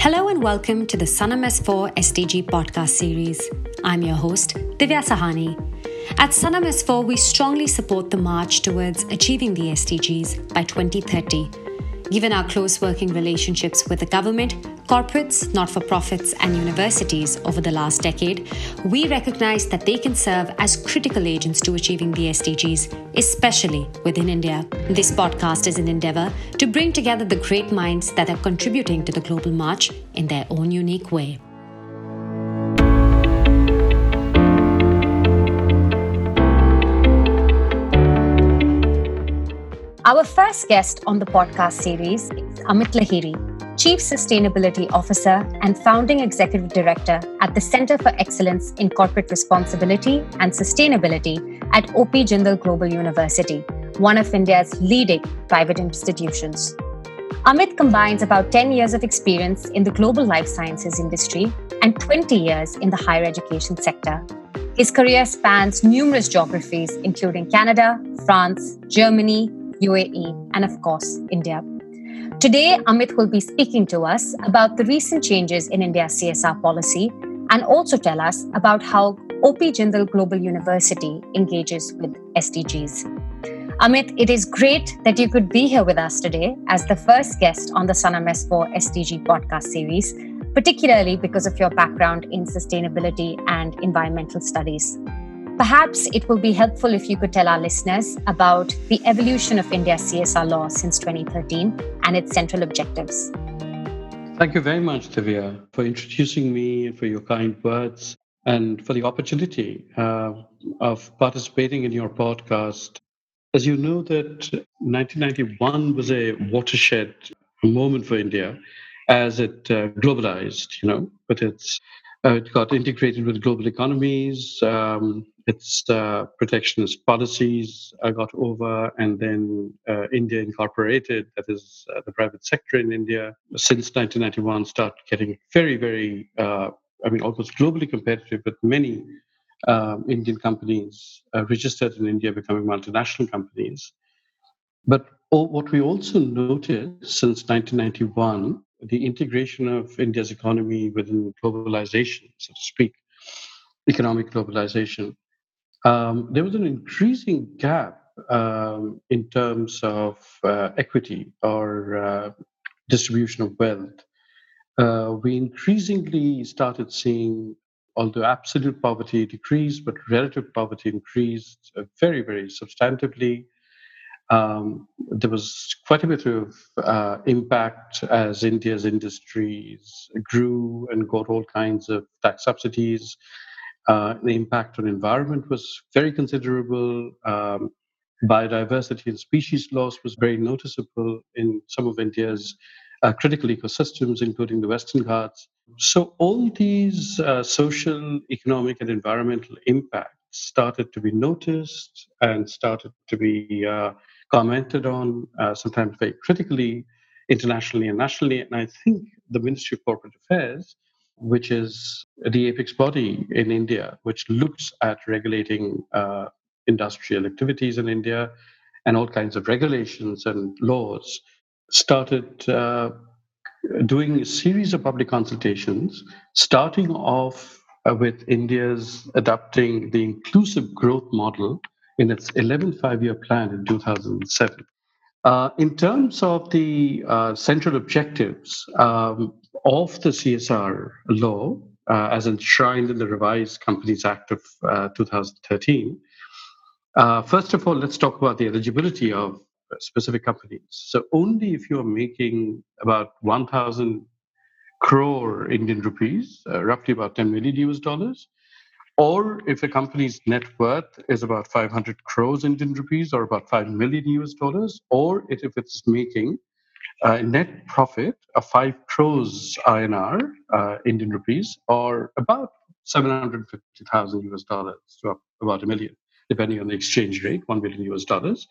Hello and welcome to the Sannam S4 SDG podcast series. I'm your host, Divya Sahani. At Sannam S4, we strongly support the march towards achieving the SDGs by 2030 Given our close working relationships with the government, corporates, not for profits, and universities over the last decade, we recognize that they can serve as critical agents to achieving the SDGs, especially within India. This podcast is an endeavor to bring together the great minds that are contributing to the global march in their own unique way. Our first guest on the podcast series is Amit Lahiri, Chief Sustainability Officer and Founding Executive Director at the Center for Excellence in Corporate Responsibility and Sustainability at OP Jindal Global University, one of India's leading private institutions. Amit combines about 10 years of experience in the global life sciences industry and 20 years in the higher education sector. His career spans numerous geographies, including Canada, France, Germany, UAE, and of course, India. Today, Amit will be speaking to us about the recent changes in India's CSR policy and also tell us about how OP Jindal Global University engages with SDGs. Amit, it is great that you could be here with us today as the first guest on the Sannam S4 SDG podcast series, particularly because of your background in sustainability and environmental studies. Perhaps it will be helpful if you could tell our listeners about the evolution of India's CSR law since 2013 and its central objectives. Thank you very much, Divya, for introducing me and for your kind words and for the opportunity uh, of participating in your podcast. As you know, that 1991 was a watershed moment for India as it uh, globalized, you know, but it's uh, it got integrated with global economies. Um, its uh, protectionist policies uh, got over, and then uh, India incorporated, that is uh, the private sector in India, since 1991 started getting very, very, uh, I mean, almost globally competitive, with many um, Indian companies uh, registered in India becoming multinational companies. But what we also noticed since 1991, the integration of India's economy within globalization, so to speak, economic globalization, um, there was an increasing gap um, in terms of uh, equity or uh, distribution of wealth. Uh, we increasingly started seeing, although absolute poverty decreased, but relative poverty increased uh, very, very substantively. Um, there was quite a bit of uh, impact as India's industries grew and got all kinds of tax subsidies uh, the impact on environment was very considerable. Um, biodiversity and species loss was very noticeable in some of India's uh, critical ecosystems, including the Western Ghats. So all these uh, social, economic, and environmental impacts started to be noticed and started to be uh, commented on, uh, sometimes very critically, internationally and nationally. And I think the Ministry of Corporate Affairs which is the apex body in India, which looks at regulating uh, industrial activities in India and all kinds of regulations and laws, started uh, doing a series of public consultations, starting off uh, with India's adopting the inclusive growth model in its 11th five year plan in 2007. Uh, in terms of the uh, central objectives, um, of the CSR law, uh, as enshrined in the revised Companies Act of uh, 2013, uh, first of all, let's talk about the eligibility of specific companies. So, only if you are making about 1,000 crore Indian rupees, uh, roughly about 10 million US dollars, or if a company's net worth is about 500 crores Indian rupees or about 5 million US dollars, or if it's making net profit of 5 crores INR, uh, Indian rupees, or about 750,000 US dollars to about a million, depending on the exchange rate, 1 million US dollars.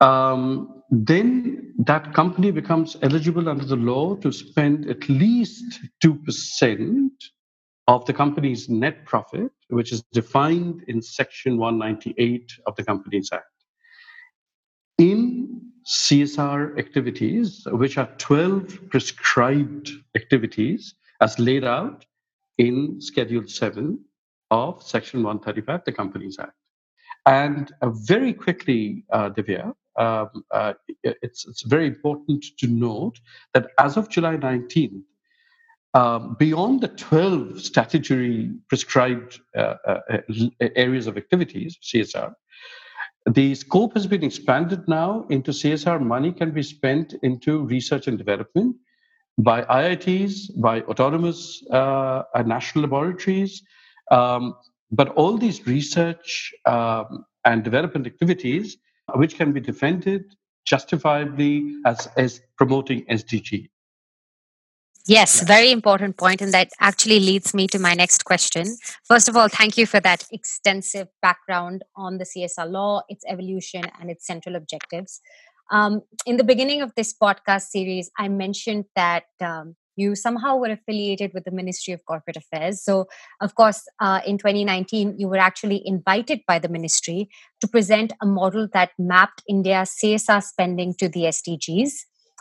Um, then that company becomes eligible under the law to spend at least 2% of the company's net profit, which is defined in Section 198 of the Companies Act, in CSR activities, which are 12 prescribed activities as laid out in Schedule 7 of Section 135, the Companies Act. And uh, very quickly, uh, Divya, um, uh, it's, it's very important to note that as of July 19th, um, beyond the 12 statutory prescribed uh, uh, areas of activities, CSR, the scope has been expanded now into CSR money can be spent into research and development by IITs, by autonomous uh, national laboratories. Um, but all these research um, and development activities, which can be defended justifiably as, as promoting SDG. Yes, very important point, and that actually leads me to my next question. First of all, thank you for that extensive background on the CSR law, its evolution, and its central objectives. Um, in the beginning of this podcast series, I mentioned that um, you somehow were affiliated with the Ministry of Corporate Affairs. So, of course, uh, in 2019, you were actually invited by the ministry to present a model that mapped India's CSR spending to the SDGs.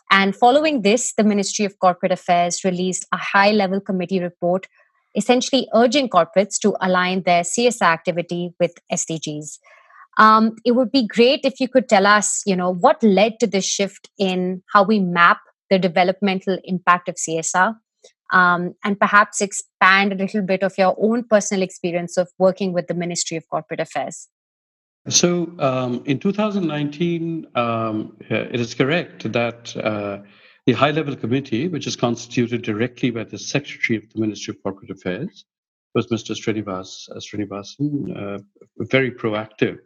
And following this, the Ministry of Corporate Affairs released a high level committee report essentially urging corporates to align their CSR activity with SDGs. Um, it would be great if you could tell us, you know, what led to this shift in how we map the developmental impact of CSR, um, and perhaps expand a little bit of your own personal experience of working with the Ministry of Corporate Affairs. So um, in 2019, um, it is correct that uh, the high level committee, which is constituted directly by the Secretary of the Ministry of Corporate Affairs, was Mr. Srinivas uh, Srinivasan, uh, very proactive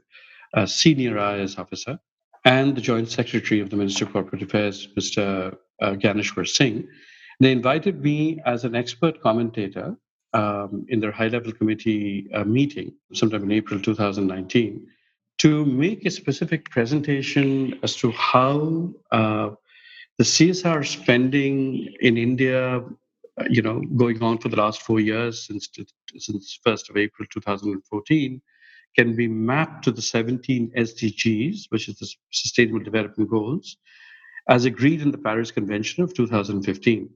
uh, senior IAS officer, and the Joint Secretary of the Ministry of Corporate Affairs, Mr. Uh, Gyaneshwar Singh. They invited me as an expert commentator um, in their high level committee uh, meeting sometime in April 2019 to make a specific presentation as to how uh, the CSR spending in India, uh, you know, going on for the last four years since since first of April 2014, can be mapped to the 17 SDGs, which is the Sustainable Development Goals, as agreed in the Paris Convention of 2015.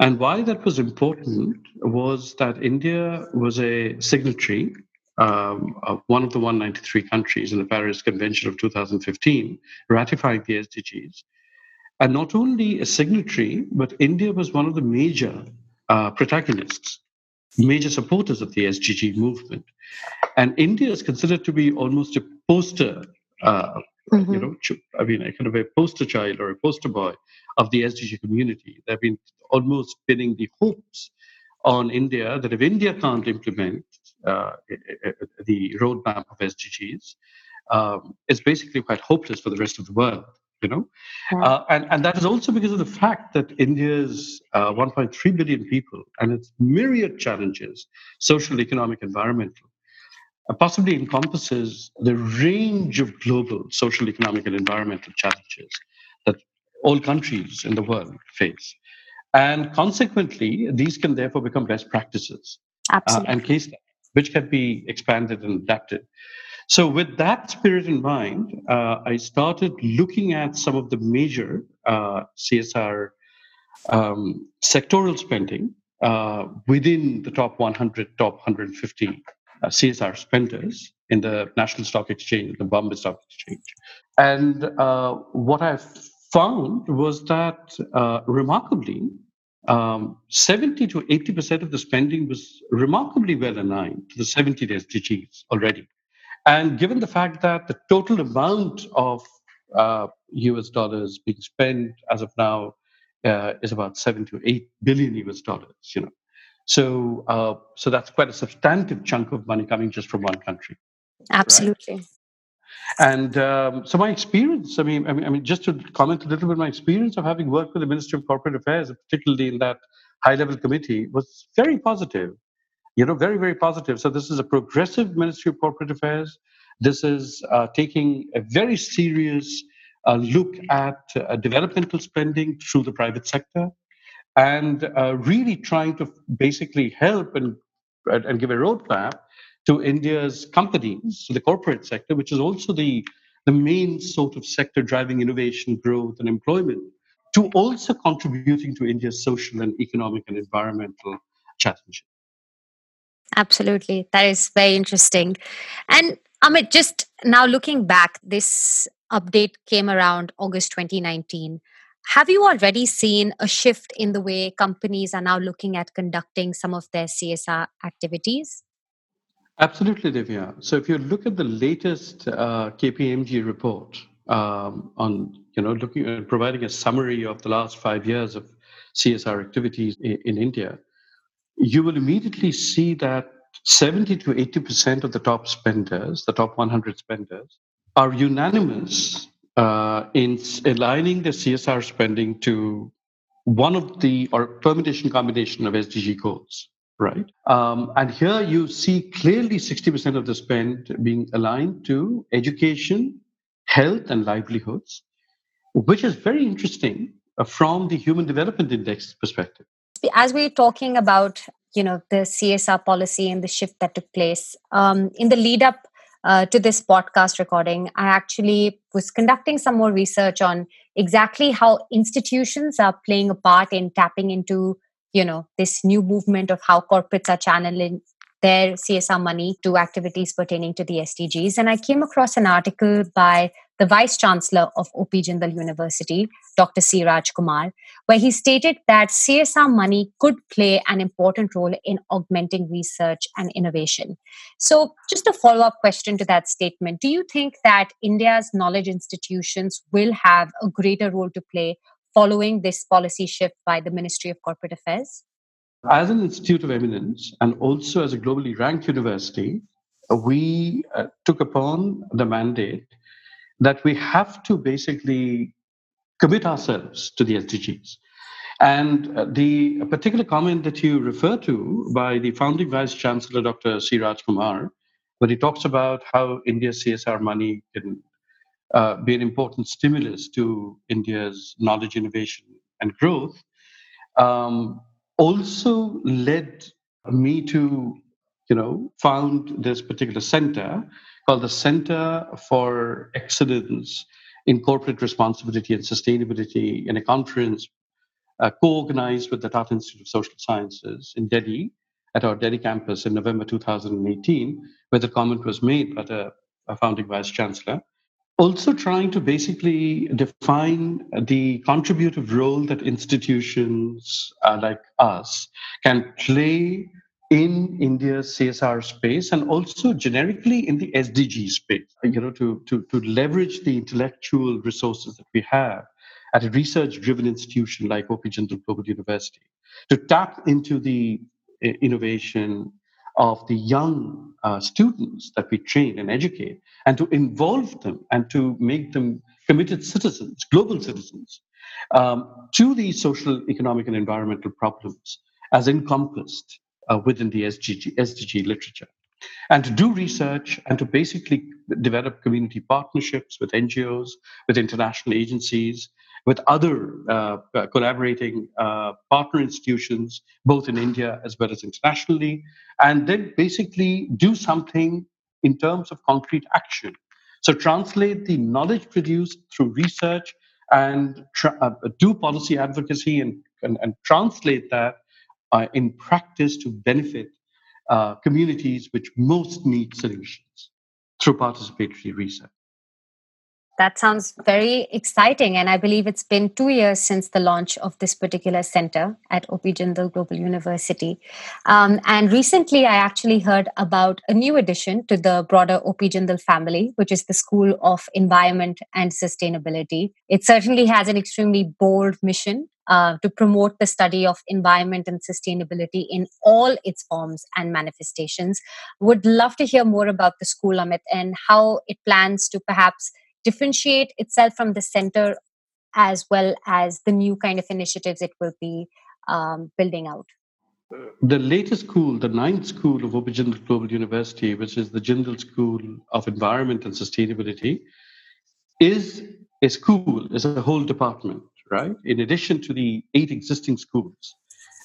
And why that was important was that India was a signatory um, uh, one of the 193 countries in the Paris Convention of 2015 ratifying the SDGs. And not only a signatory, but India was one of the major uh, protagonists, major supporters of the SDG movement. And India is considered to be almost a poster, uh, mm-hmm. you know, I mean, a kind of a poster child or a poster boy of the SDG community. They've been almost pinning the hopes on India that if India can't implement the roadmap of SDGs, um, it's basically quite hopeless for the rest of the world. You know, yeah. uh, and and that is also because of the fact that India's uh, 1.3 billion people and its myriad challenges, social, economic, environmental, uh, possibly encompasses the range of global social, economic, and environmental challenges that all countries in the world face. And consequently, these can therefore become best practices uh, and case studies, which can be expanded and adapted. So, with that spirit in mind, uh, I started looking at some of the major uh, CSR um, sectoral spending uh, within the top 100, top 150 uh, CSR spenders in the National Stock Exchange, the Bombay Stock Exchange. And uh, what I've found was that uh, remarkably, um, 70 to 80% of the spending was remarkably well aligned to the 70 SDGs already. And given the fact that the total amount of uh, US dollars being spent as of now uh, is about seven to eight billion US dollars, you know. So, uh, so that's quite a substantive chunk of money coming just from one country. Absolutely. Right? And um, so my experience, I mean, I mean, I mean, just to comment a little bit, my experience of having worked with the Ministry of Corporate Affairs, particularly in that high-level committee, was very positive. You know, very, very positive. So this is a progressive Ministry of Corporate Affairs. This is uh, taking a very serious uh, look at uh, developmental spending through the private sector, and uh, really trying to basically help and and give a roadmap to India's companies, to the corporate sector, which is also the the main sort of sector driving innovation, growth, and employment, to also contributing to India's social and economic and environmental challenges. Absolutely. That is very interesting. And Amit, just now looking back, this update came around August 2019. Have you already seen a shift in the way companies are now looking at conducting some of their CSR activities? Absolutely, Divya. So if you look at the latest uh, KPMG report um, on, you know, looking at providing a summary of the last five years of CSR activities in, in India, you will immediately see that 70 to 80% of the top spenders, the top 100 spenders, are unanimous uh, in aligning the CSR spending to one of the or permutation combination of SDG goals, right? Um, and here you see clearly 60% of the spend being aligned to education, health, and livelihoods, which is very interesting uh, from the Human Development Index perspective. As we're talking about you know the CSR policy and the shift that took place um, in the lead up uh, to this podcast recording, I actually was conducting some more research on exactly how institutions are playing a part in tapping into, you know, this new movement of how corporates are channeling their CSR money to activities pertaining to the SDGs. And I came across an article by the Vice Chancellor of OP Jindal University, Dr. C. Raj Kumar, where he stated that CSR money could play an important role in augmenting research and innovation. So, just a follow up question to that statement Do you think that India's knowledge institutions will have a greater role to play following this policy shift by the Ministry of Corporate Affairs? As an institute of eminence and also as a globally ranked university, we uh, took upon the mandate that we have to basically commit ourselves to the SDGs. And uh, the particular comment that you refer to by the founding vice chancellor, Dr. C. Raj Kumar, when he talks about how India's CSR money can uh, be an important stimulus to India's knowledge, innovation, and growth, um, also led me to, you know, found this particular center called the Center for Excellence in Corporate Responsibility and Sustainability in a conference uh, co-organized with the Tata Institute of Social Sciences in Delhi at our Delhi campus in November 2018, where the comment was made by the founding vice chancellor. Also, trying to basically define the contributive role that institutions uh, like us can play in India's CSR space and also generically in the SDG space, you know, to, to, to leverage the intellectual resources that we have at a research driven institution like OP Jindal Global University, to tap into the uh, innovation of the young uh, students that we train and educate, and to involve them and to make them committed citizens, global citizens, um, to the social, economic, and environmental problems as encompassed uh, within the SDG, SDG literature. And to do research and to basically develop community partnerships with NGOs, with international agencies, with other uh, uh, collaborating uh, partner institutions, both in India as well as internationally, and then basically do something in terms of concrete action. So translate the knowledge produced through research and uh, do policy advocacy and, and, and translate that uh, in practice to benefit uh, communities which most need solutions through participatory research. That sounds very exciting. And I believe it's been two years since the launch of this particular center at OP Jindal Global University. Um, and recently, I actually heard about a new addition to the broader OP Jindal family, which is the School of Environment and Sustainability. It certainly has an extremely bold mission uh, to promote the study of environment and sustainability in all its forms and manifestations. Would love to hear more about the school, Amit, and how it plans to perhaps differentiate itself from the center as well as the new kind of initiatives it will be um, building out? The latest school, the ninth school of OP Jindal Global University, which is the Jindal School of Environment and Sustainability, is a school, is a whole department, right? In addition to the eight existing schools,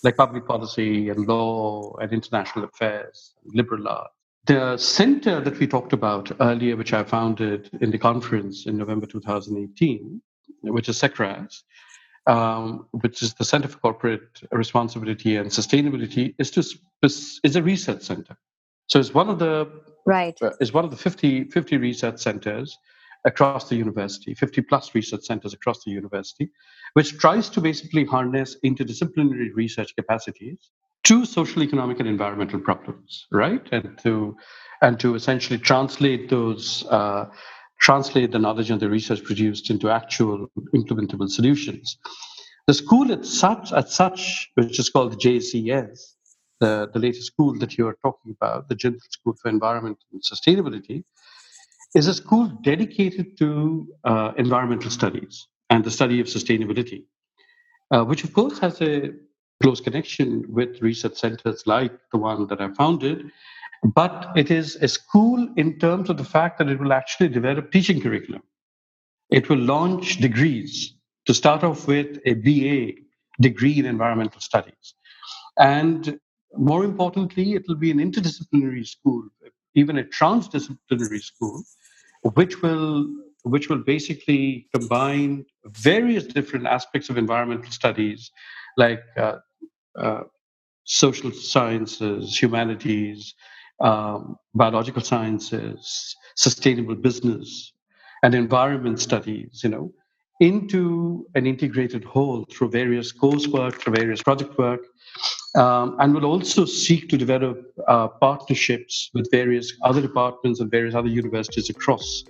like public policy and law and international affairs, liberal arts, the center that we talked about earlier, which I founded in the conference in November 2018, which is CECRAS, um, which is the Center for Corporate Responsibility and Sustainability, is to is a research center. So it's one of the right uh, is one of the 50, 50 research centers across the university, 50 plus research centers across the university, which tries to basically harness interdisciplinary research capacities to social, economic, and environmental problems, right? And to and to essentially translate those uh, translate the knowledge and the research produced into actual implementable solutions. The school at such, at such, which is called the JCS, the, the latest school that you are talking about, the Jindal School for Environment and Sustainability, is a school dedicated to uh, environmental studies and the study of sustainability, uh, which of course has a close connection with research centers like the one that I founded, but it is a school in terms of the fact that it will actually develop teaching curriculum. It will launch degrees to start off with a BA degree in environmental studies. And more importantly, it will be an interdisciplinary school, even a transdisciplinary school, which will which will basically combine various different aspects of environmental studies, like uh, uh, social sciences, humanities, um, biological sciences, sustainable business, and environment studies, you know, into an integrated whole through various coursework, through various project work, um, and will also seek to develop uh, partnerships with various other departments and various other universities across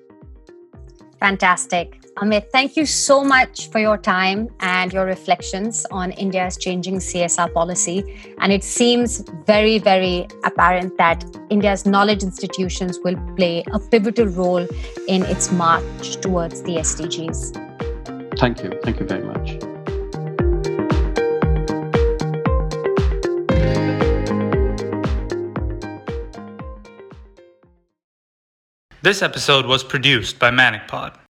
Fantastic. Amit, thank you so much for your time and your reflections on India's changing CSR policy. And it seems very, very apparent that India's knowledge institutions will play a pivotal role in its march towards the SDGs. Thank you. Thank you very much. This episode was produced by ManicPod.